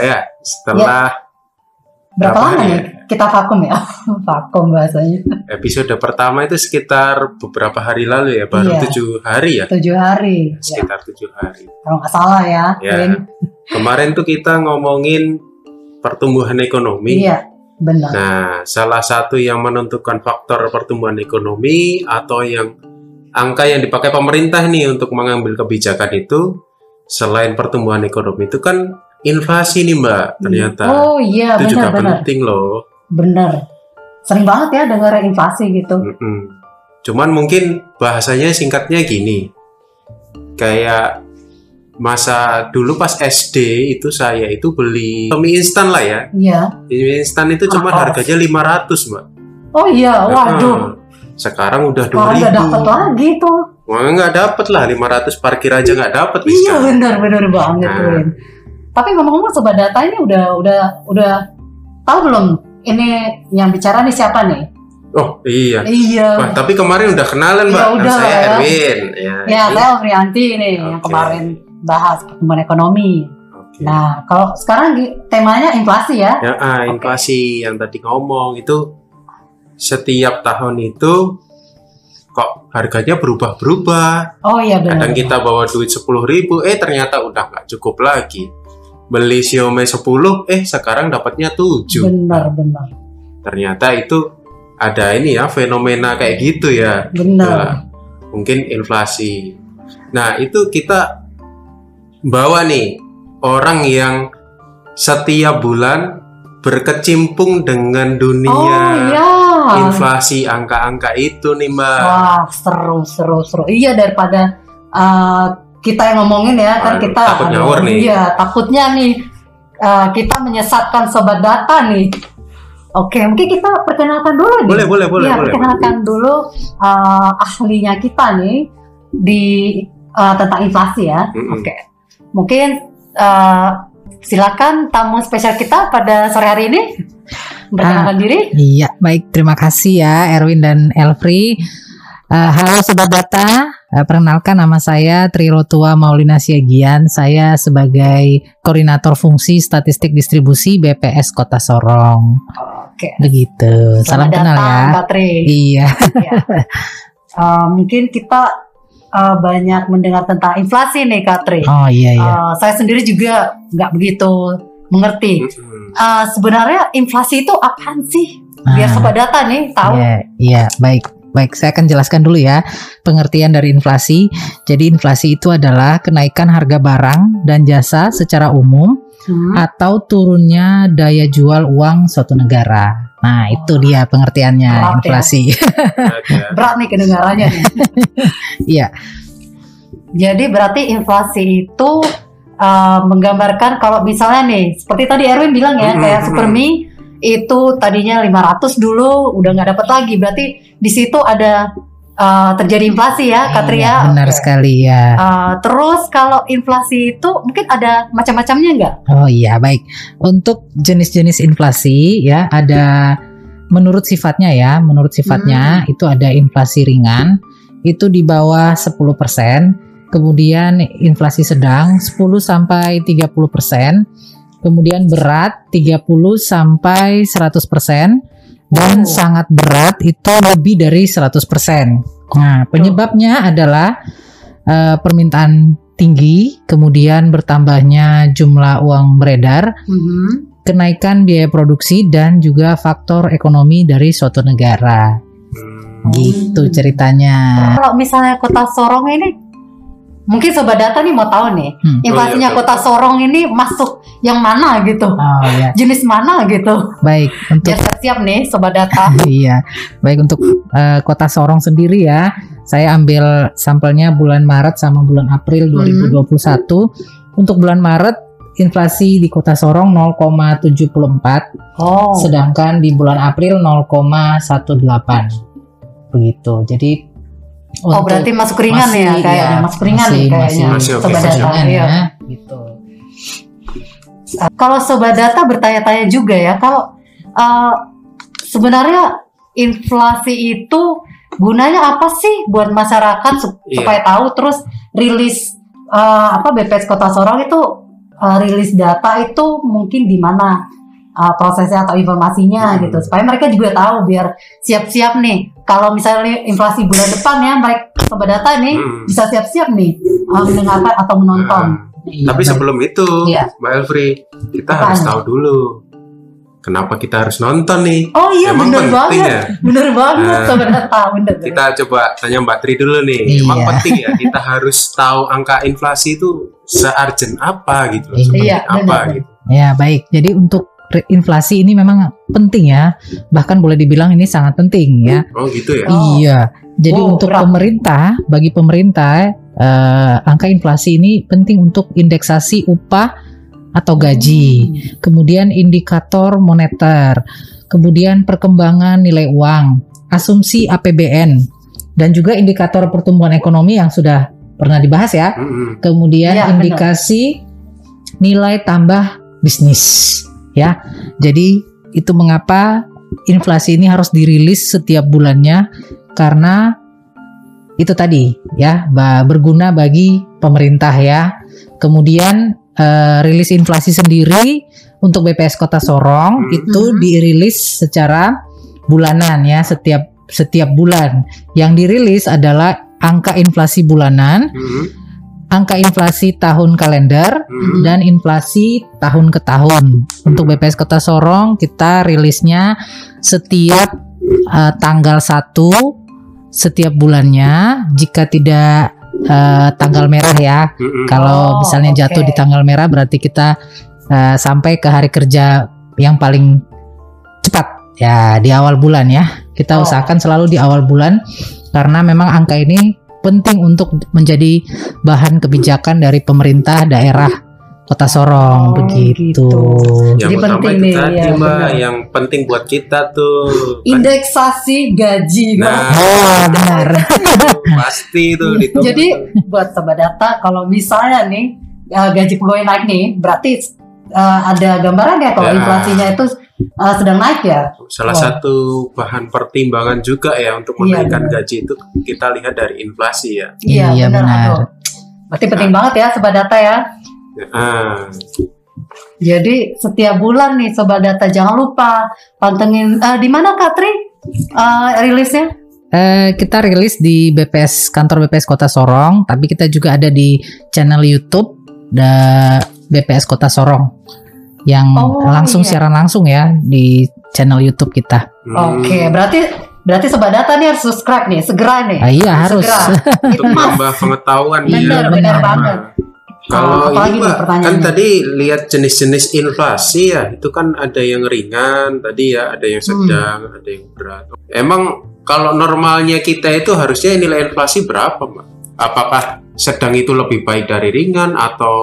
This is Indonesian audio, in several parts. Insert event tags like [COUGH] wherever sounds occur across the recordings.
Ya, setelah Berapa Berapa lama nih kita vakum ya? [LAUGHS] vakum bahasanya. episode pertama itu sekitar beberapa hari lalu ya, baru Iya. tujuh hari ya, Tujuh hari. Ya, sekitar tujuh hari. kalau nggak salah ya. Ya, kemarin tuh kita ngomongin pertumbuhan ekonomi. Iya, benar. Nah, salah satu yang menentukan faktor pertumbuhan ekonomi atau yang angka yang dipakai pemerintah nih untuk mengambil kebijakan itu selain pertumbuhan ekonomi itu kan inflasi nih Mbak ternyata. Oh iya, itu juga benar-benar. penting loh. Benar. Sering banget ya dengar inflasi gitu. Mm-mm. Cuman mungkin bahasanya singkatnya gini. Kayak masa dulu pas SD itu saya itu beli mie instan lah ya. Iya. Mie instan itu cuma Ah, harganya 500, Mbak. Oh iya, waduh. Heeh. Sekarang udah 2000. Sekarang nggak dapat lagi tuh. Wah, nggak dapet lah 500 parkir aja nggak dapet Iya bisa. benar-benar banget Nah. Tapi ngomong-ngomong sobat data ini udah udah udah tahu belum ini yang bicara nih siapa nih? Oh iya. Iya. Wah, tapi kemarin udah kenalan, Ya Mbak. Udah saya lah ya. Erwin. Ya, Ya, ini. saya Alfrianti nih yang Oke. kemarin bahas pertumbuhan ekonomi. Oke. Nah, kalau sekarang temanya inflasi ya. Ya, ah, inflasi yang tadi ngomong itu setiap tahun itu kok harganya berubah-berubah. Oh iya benar. Kadang kita bawa duit 10.000 ribu, eh ternyata udah nggak cukup lagi. Beli Xiaomi 10, eh sekarang dapatnya 7. Benar, benar. Ternyata itu ada ini ya fenomena kayak gitu ya. Benar. Nah, mungkin inflasi. Nah, itu kita bawa nih orang yang setiap bulan berkecimpung dengan dunia Oh iya. inflasi angka-angka itu nih, Mbak. Wah, seru, seru, seru. Iya daripada uh, kita yang ngomongin ya kan Aduh, kita takut aduh, nih. Iya, takutnya nih uh, kita menyesatkan sobat data nih. Oke, mungkin kita perkenalkan dulu nih. Boleh, boleh, boleh, Iya, boleh. perkenalkan dulu uh, ahlinya kita nih di uh, tentang inflasi ya. Mm-mm. Oke. Mungkin uh, silakan tamu spesial kita pada sore hari ini memperkenalkan diri. Iya, baik. Terima kasih ya Erwin dan Elfri. Eh, halo Sobat Data, perkenalkan nama saya Trirotua Maulina Siagian. Saya sebagai Koordinator Fungsi Statistik Distribusi BPS Kota Sorong. Oke. Begitu. Salam Selamat kenal datang, ya. Mbak Tri. Iya. Ya. Uh, mungkin kita uh, banyak mendengar tentang inflasi nih, Kak Tri. Oh iya iya. Uh, saya sendiri juga nggak begitu mengerti. Uh, sebenarnya inflasi itu apaan sih? Biar Ah, sobat data nih tahu. Iya, iya, baik. Baik, saya akan jelaskan dulu ya pengertian dari inflasi. Jadi inflasi itu adalah kenaikan harga barang dan jasa secara umum Hmm. atau turunnya daya jual uang suatu negara. Nah, itu dia pengertiannya Berat ya. inflasi. Ada. Berat nih kedengarannya nih. [LAUGHS] Iya. Jadi berarti inflasi itu uh, menggambarkan kalau misalnya nih, seperti tadi Erwin bilang ya, Hmm, kayak hmm, Super Mie itu tadinya 500 dulu, udah nggak dapat lagi. Berarti di situ ada uh, terjadi inflasi ya, Katria. Iya, benar sekali ya. Uh, terus kalau inflasi itu mungkin ada macam-macamnya nggak? Oh iya, baik. Untuk jenis-jenis inflasi ya ada menurut sifatnya ya, menurut sifatnya itu ada inflasi ringan itu di bawah 10%, kemudian inflasi sedang 10 sampai 30%, kemudian berat 30 sampai 100% dan Oh. sangat berat itu lebih dari 100%. Nah, penyebabnya adalah eh, permintaan tinggi, kemudian bertambahnya jumlah uang beredar, Mhm. kenaikan biaya produksi dan juga faktor ekonomi dari suatu negara. Hmm. Gitu ceritanya. Kalau misalnya kota Sorong ini, mungkin sobat data nih mau tahu nih, Hmm. inflasinya Oh, iya, kota Sorong ini masuk yang mana gitu? Oh ya, Jenis mana gitu? baik untuk Biar siap-siap nih sobat data. [LAUGHS] iya, baik untuk eh, kota Sorong sendiri ya. Saya ambil sampelnya bulan Maret sama bulan April 2021. Untuk bulan Maret inflasi di kota Sorong 0,74 Oh. sedangkan di bulan April 0,18 begitu jadi Oh berarti masuk ringan masih, ya kayaknya ya, masuk ringan masih, kayaknya masih oke, sobat masih data. Iya. ya gitu Kalau sobat data bertanya-tanya juga ya kalau uh, sebenarnya inflasi itu gunanya apa sih buat masyarakat sup- Iya. supaya tahu terus rilis uh, apa BPS Kota Sorong itu uh, rilis data itu mungkin di mana uh, prosesnya atau informasinya Hmm. gitu supaya mereka juga tahu biar siap-siap nih kalau misalnya inflasi bulan depan ya mereka sobat data nih Hmm. bisa siap-siap nih uh, mendengarkan atau menonton. Iya, Tapi baik. sebelum itu, Iya. Mbak Elfri, kita Apaan? harus tahu dulu kenapa kita harus nonton nih. Oh iya Emang bener penting banget, ya? bener banget Nah, sobat data bener. bener. Kita coba tanya Mbak Tri dulu nih. Iya. Emang penting ya kita harus tahu angka inflasi itu searjen apa gitu, Iya. seperti Iya, apa benar. gitu. Ya baik. Jadi untuk inflasi ini memang penting ya. Bahkan boleh dibilang ini sangat penting ya. Oh gitu ya. Oh. Iya. Jadi Oh, untuk berat. pemerintah, bagi pemerintah, eh, angka inflasi ini penting untuk indeksasi upah atau gaji, kemudian indikator moneter, kemudian perkembangan nilai uang, asumsi APBN, dan juga indikator pertumbuhan ekonomi yang sudah pernah dibahas ya. Kemudian benar. indikasi nilai tambah bisnis, ya. Jadi itu mengapa inflasi ini harus dirilis setiap bulannya karena itu tadi ya ba- berguna bagi pemerintah ya. Kemudian eh, rilis inflasi sendiri untuk BPS Kota Sorong Hmm. itu Mhm. dirilis secara bulanan ya setiap setiap bulan. Yang dirilis adalah angka inflasi bulanan, Mm-mm. Angka inflasi tahun kalender Mm-mm. dan inflasi tahun ke tahun. Untuk BPS Kota Sorong kita rilisnya setiap eh, tanggal 1 setiap bulannya jika tidak eh, tanggal merah ya. Mm-mm. Kalau Oh, misalnya jatuh oke. di tanggal merah berarti kita eh, sampai ke hari kerja yang paling cepat ya di awal bulan ya. Kita Oh. usahakan selalu di awal bulan karena memang angka ini penting untuk menjadi bahan kebijakan dari pemerintah daerah Kota Sorong Oh, begitu. gitu. Yang Jadi penting itu nih, tadi ya, benar. yang penting buat kita tuh. Kan- Indeksasi gaji. Nah, Oh, benar. [LAUGHS] pasti tuh ditunggu. Jadi buat sobat data kalau misalnya nih uh, gaji pegawai naik nih berarti uh, ada gambaran ya kalau Ya. inflasinya itu uh, sedang naik ya. salah Oh. satu bahan pertimbangan juga ya untuk Iya, menaikkan benar. gaji itu kita lihat dari inflasi ya. Iya, benar. aduh. Berarti penting banget ya sobat data ya. Ah, Jadi setiap bulan nih sobat data jangan lupa pantengin uh, di mana Katri uh, rilisnya? Eh, kita rilis di BPS kantor BPS Kota Sorong, tapi kita juga ada di channel YouTube da BPS Kota Sorong yang Oh, langsung iya. siaran langsung ya di channel YouTube kita. hmm, Oke, berarti berarti sobat data nih harus subscribe nih segera nih. Ah, iya harus. Segera. [LAUGHS] Untuk menambah pengetahuan Benar, ya. benar benar. banget. Kalau apalagi ini nih Mbak, kan tadi lihat jenis-jenis inflasi ya, itu kan ada yang ringan tadi ya, ada yang Hmm. sedang, ada yang berat. Emang kalau normalnya kita itu harusnya nilai inflasi berapa, Mbak? Apakah sedang itu lebih baik dari ringan atau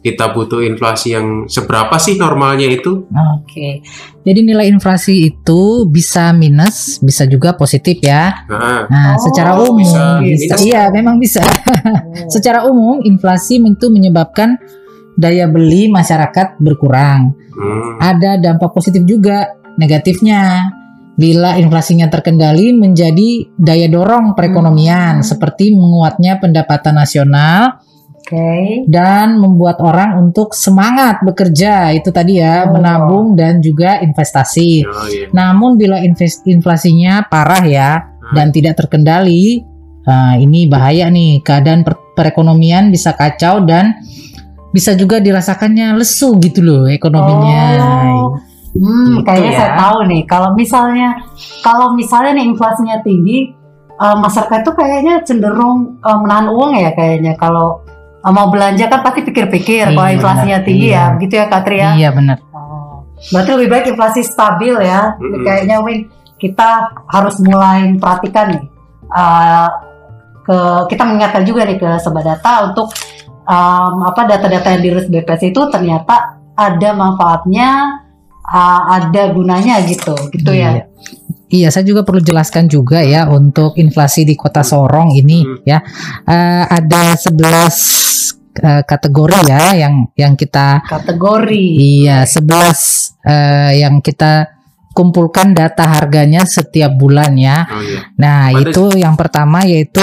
kita butuh inflasi yang seberapa sih normalnya itu? Oke. Jadi nilai inflasi itu bisa minus, bisa juga positif ya. Nah, Nah, Oh, secara umum bisa bisa. minus. Iya, memang bisa. [LAUGHS] Secara umum inflasi itu menyebabkan daya beli masyarakat berkurang. hmm, ada dampak positif juga negatifnya bila inflasinya terkendali menjadi daya dorong perekonomian Hmm. seperti menguatnya pendapatan nasional Oke. dan membuat orang untuk semangat bekerja itu tadi ya Oh. menabung dan juga investasi. oh iya. Namun bila invest- inflasinya parah ya dan tidak terkendali nah, ini bahaya nih keadaan per- perekonomian bisa kacau dan bisa juga dirasakannya lesu gitu loh ekonominya. Oh. Hmm, Gitu kayaknya ya. saya tahu nih. Kalau misalnya, kalau misalnya nih inflasinya tinggi, eh, masyarakat tuh kayaknya cenderung eh, menahan uang ya kayaknya. Kalau mau belanja kan pasti pikir-pikir. Kalau Iya, inflasinya benar. tinggi Iya. ya, begitu ya Katri ya. Iya benar. Oh. Berarti lebih baik inflasi stabil ya. Mm-mm. Kayaknya Win kita harus mulai perhatikan nih. eh, ke kita mengingatkan juga nih ke sobat data untuk em, apa data-data yang dirilis BPS itu ternyata ada manfaatnya, eh, ada gunanya gitu, gitu ya. Iya. Iya, saya juga perlu jelaskan juga ya untuk inflasi di Kota Sorong ini Hmm. ya. Eh, ada 11 eh, kategori ya yang yang kita Kategori. iya 11 eh, yang kita kumpulkan data harganya setiap bulan ya. Oh iya. Nah, itu yang pertama yaitu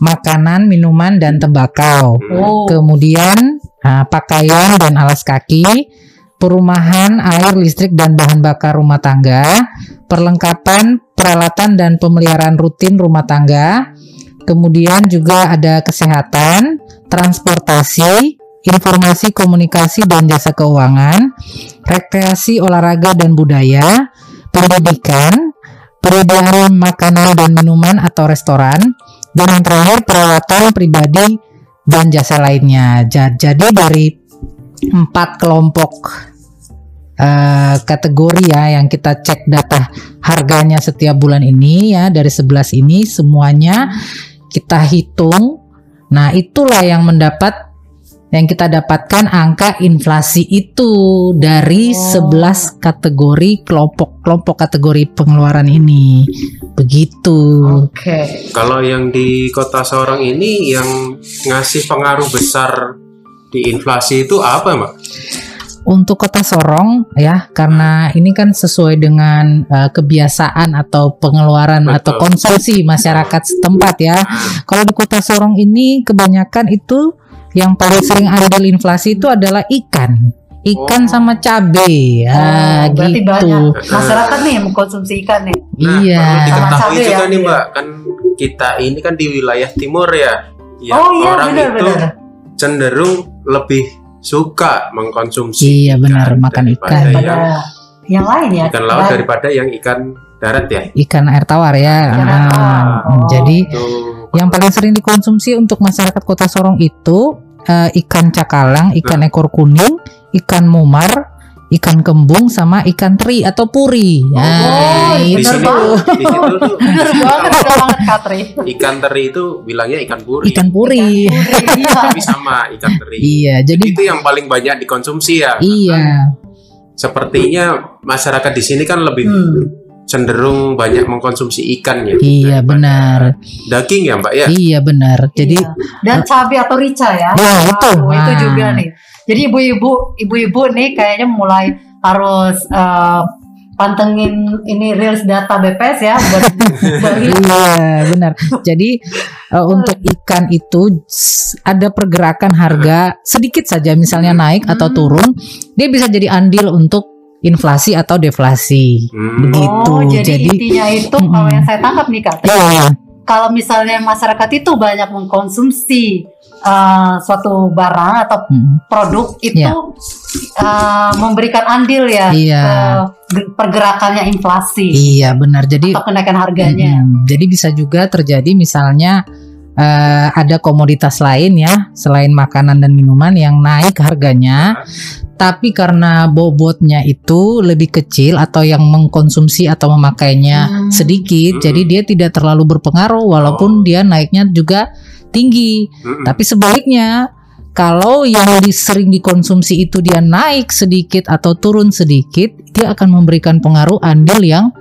makanan, minuman dan tembakau. Hmm. Oh, Kemudian Nah, pakaian dan alas kaki, perumahan, air, listrik dan bahan bakar rumah tangga, perlengkapan, peralatan dan pemeliharaan rutin rumah tangga. Kemudian juga ada kesehatan, transportasi, informasi komunikasi dan jasa keuangan, rekreasi olahraga dan budaya, pendidikan, penyediaan makanan dan minuman atau restoran, dan yang terakhir perawatan pribadi dan jasa lainnya. Ja- Jadi dari empat kelompok eh, kategori ya yang kita cek data harganya setiap bulan ini ya dari 11 ini semuanya kita hitung. Nah, itulah yang mendapat yang kita dapatkan angka inflasi itu dari Oh. 11 kategori kelompok-kelompok kategori pengeluaran ini. Begitu. Oke. Kalau yang di kota Sorong ini yang ngasih pengaruh besar di inflasi itu apa, Mbak? Untuk Kota Sorong ya, karena ini kan sesuai dengan eh, kebiasaan atau pengeluaran Betul. atau konsumsi masyarakat setempat ya. Kalau di Kota Sorong ini kebanyakan itu yang paling sering andil inflasi itu adalah ikan. Ikan Oh. sama cabe. Ya, Oh, berarti gitu. banyak masyarakat nih yang mengkonsumsi ikan nih. Nah, iya. diketahui cabai juga ya, nih, iya. Mbak, kan kita ini kan di wilayah timur ya. Yang oh iya orang benar itu benar. cenderung lebih suka mengkonsumsi Iya benar makan ikan. Yang yang lain ya. ikan laut daripada yang ikan darat ya. Ikan air tawar ya. Ikan air Ah, tawar. Oh. Jadi Itu yang paling sering dikonsumsi untuk masyarakat Kota Sorong itu eh, ikan cakalang, ikan ekor kuning, ikan mumar, ikan kembung sama ikan teri atau puri. Oh, Nah, di benar itu sini banget. di situ tuh Bener banget, bener banget Katri. ikan teri itu bilangnya ikan puri. ikan puri. [LAUGHS] Iya. Tapi sama ikan teri. Iya, jadi Itu yang paling banyak dikonsumsi ya. iya, Sepertinya masyarakat di sini kan lebih Hmm. cenderung banyak mengkonsumsi ikan ya. iya benar. Daging ya, Mbak ya. Iya benar. Jadi Iya. dan cabai atau rica ya. Ya, itu. Wow, itu juga nih. Jadi ibu-ibu, ibu-ibu nih kayaknya mulai harus eh, pantengin ini reels data BPS ya buat. [LAUGHS] Iya benar. Jadi eh, untuk ikan itu ada pergerakan harga sedikit saja misalnya naik atau Hmm. turun, dia bisa jadi andil untuk inflasi atau deflasi. Hmm. Begitu. Oh, jadi, Jadi- intinya itu Mm-mm. kalau yang saya tangkap nih Kak, Iya, kalau misalnya masyarakat itu banyak mengkonsumsi eh, suatu barang atau Hmm, produk itu Iya. eh, memberikan andil ya Iya. ke pergerakannya inflasi iya benar. Jadi atau kenaikan harganya. Mm-mm. Jadi bisa juga terjadi misalnya eh, ada komoditas lain ya selain makanan dan minuman yang naik harganya, tapi karena bobotnya itu lebih kecil atau yang mengkonsumsi atau memakainya Hmm. sedikit, Hmm. jadi dia tidak terlalu berpengaruh walaupun Oh. dia naiknya juga tinggi. Mm-mm. Tapi sebaliknya kalau yang sering dikonsumsi itu dia naik sedikit atau turun sedikit, dia akan memberikan pengaruh andil yang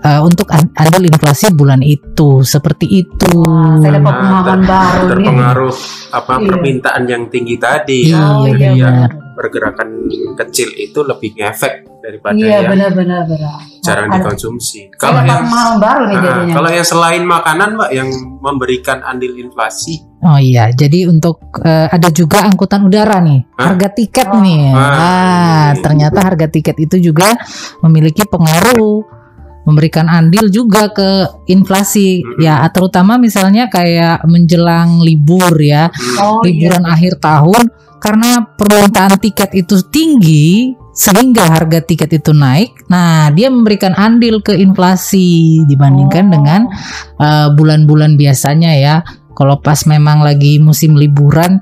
uh, untuk an- andil inflasi bulan itu seperti itu. Wah, saya dapat Nah, pemahaman baru nih. terpengaruh apa Iya. permintaan yang tinggi tadi Iya, Oh iya Iya. benar. Pergerakan kecil itu lebih ngefek daripada Iya yang benar-benar benar. jarang Ada- dikonsumsi. Kalau yang baru nih Ah, jadinya. kalau yang selain makanan, Mbak, yang memberikan andil inflasi, Oh iya, jadi untuk uh, ada juga angkutan udara nih, Hah? harga tiket Oh. nih. Ah. Ah, ternyata harga tiket itu juga memiliki pengaruh, memberikan andil juga ke inflasi. Mm-mm. Ya, terutama misalnya kayak menjelang libur ya, hmm, Oh iya. liburan akhir tahun karena permintaan tiket itu tinggi sehingga harga tiket itu naik. Nah, dia memberikan andil ke inflasi dibandingkan Oh. dengan uh, bulan-bulan biasanya ya. Kalau pas memang lagi musim liburan,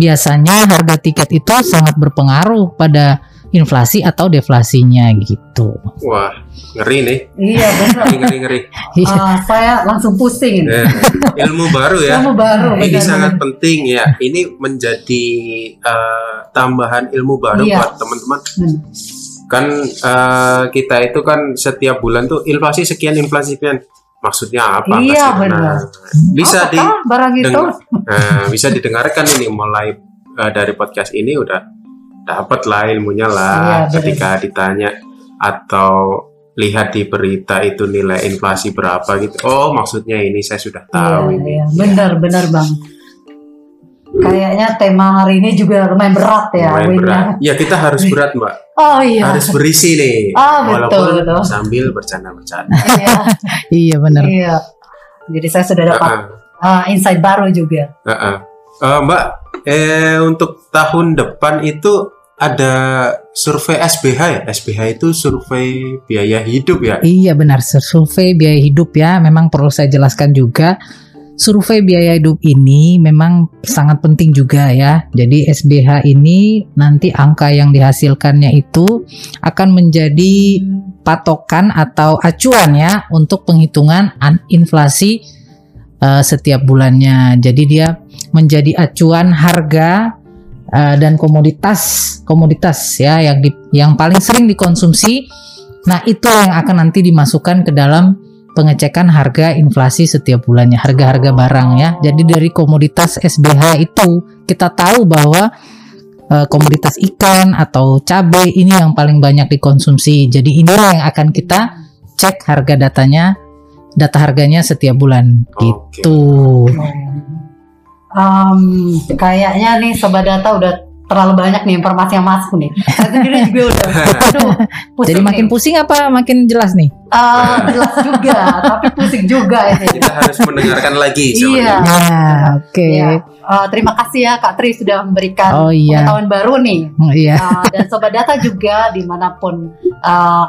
biasanya harga tiket itu sangat berpengaruh pada inflasi atau deflasinya gitu. wah ngeri nih, Iya benar. ngeri ngeri ngeri. Ah, saya langsung pusing. ini. Ya, ilmu baru ya. Ilmu baru. Ini benar-benar. sangat penting ya. Ini menjadi eh, tambahan ilmu baru Iya. buat teman-teman. Hmm. Kan eh, kita itu kan setiap bulan tuh inflasi sekian inflasi sekian. Maksudnya apa? Iya, benar. Nah, bisa di Apakah barang itu? nah, bisa didengarkan ini mulai eh, dari podcast ini udah dapat lah ilmunya lah Iya, benar. ketika ditanya atau lihat di berita itu nilai inflasi berapa gitu. Oh, maksudnya ini saya sudah tahu Iya, ini. iya. Benar, benar bang. Kayaknya tema hari ini juga lumayan berat ya. Lumayan Win, berat. Ya kita harus berat mbak, Oh iya. harus berisi nih. Ah, betul, Walaupun betul. sambil bercanda-bercanda. Iya, [LAUGHS] Iya benar. iya. Jadi saya sudah dapat Heeh, uh, insight baru juga. heeh. Eh, mbak, eh untuk tahun depan itu ada survei SBH ya? SBH itu survei biaya hidup ya? Iya benar, survei biaya hidup ya. Memang perlu saya jelaskan juga. Survei biaya hidup ini memang sangat penting juga ya. Jadi SBH ini nanti angka yang dihasilkannya itu akan menjadi patokan atau acuan ya untuk penghitungan an- inflasi eh, setiap bulannya. Jadi dia menjadi acuan harga eh, dan komoditas komoditas ya yang di- yang paling sering dikonsumsi. Nah itu yang akan nanti dimasukkan ke dalam pengecekan harga inflasi setiap bulannya harga-harga barang ya. Jadi dari komoditas SBH itu kita tahu bahwa eh, komoditas ikan atau cabai ini yang paling banyak dikonsumsi. Jadi inilah yang akan kita cek harga datanya, data harganya setiap bulan Oke. gitu. Um, kayaknya nih sobat data udah terlalu banyak nih informasi yang masuk nih. Saya sendiri juga udah, [LAUGHS] aduh, Jadi makin nih. pusing apa makin jelas nih? Eh, jelas juga, tapi pusing juga ini. Kita harus mendengarkan lagi. Iya. Nah, oke. Ya, eh, terima kasih ya Kak Tri sudah memberikan Oh iya. pengetahuan baru nih. Hmm, Iya. Uh, dan sobat data juga di mana pun uh,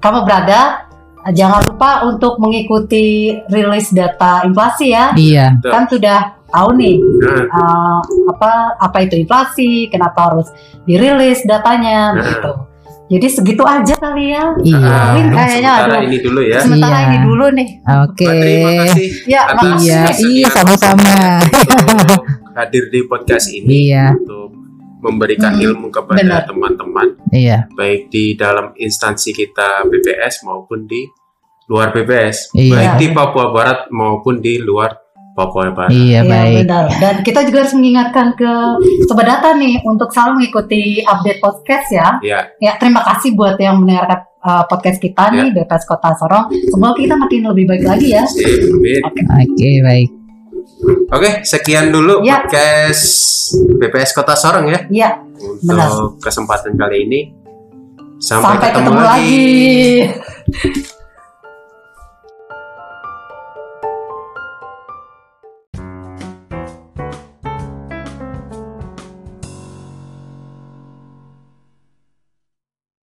kamu berada, uh, jangan lupa untuk mengikuti rilis data inflasi ya. Iya. Kan sudah tahu nih Nah, uh, apa apa itu inflasi, kenapa harus dirilis datanya Nah. gitu. Jadi segitu aja kali ya. Iya. ah, Win, kayaknya sementara aduh. ini dulu ya. Sementara Iya. ini dulu nih. Oke. Mbak Tri, makasih Ya, atas makasih. Iya, iya, sama-sama. hadir di podcast ini Iya. untuk memberikan Hmm, ilmu kepada teman-teman Iya. baik di dalam instansi kita BPS maupun di luar BPS Iya. baik di Papua Barat maupun di luar Papua Barat. Iya, Iya baik. benar. Dan kita juga harus mengingatkan ke sobat data nih untuk selalu mengikuti update podcast ya. Ya, Ya terima kasih buat yang mendengarkan uh, podcast kita nih BPS Kota Sorong. Semoga kita makin lebih baik lagi ya. sip, amin. Oke, baik. Oke, sekian dulu Ya. podcast BPS Kota Sorong ya Iya, untuk Benar. kesempatan kali ini. Sampai, sampai ketemu lagi.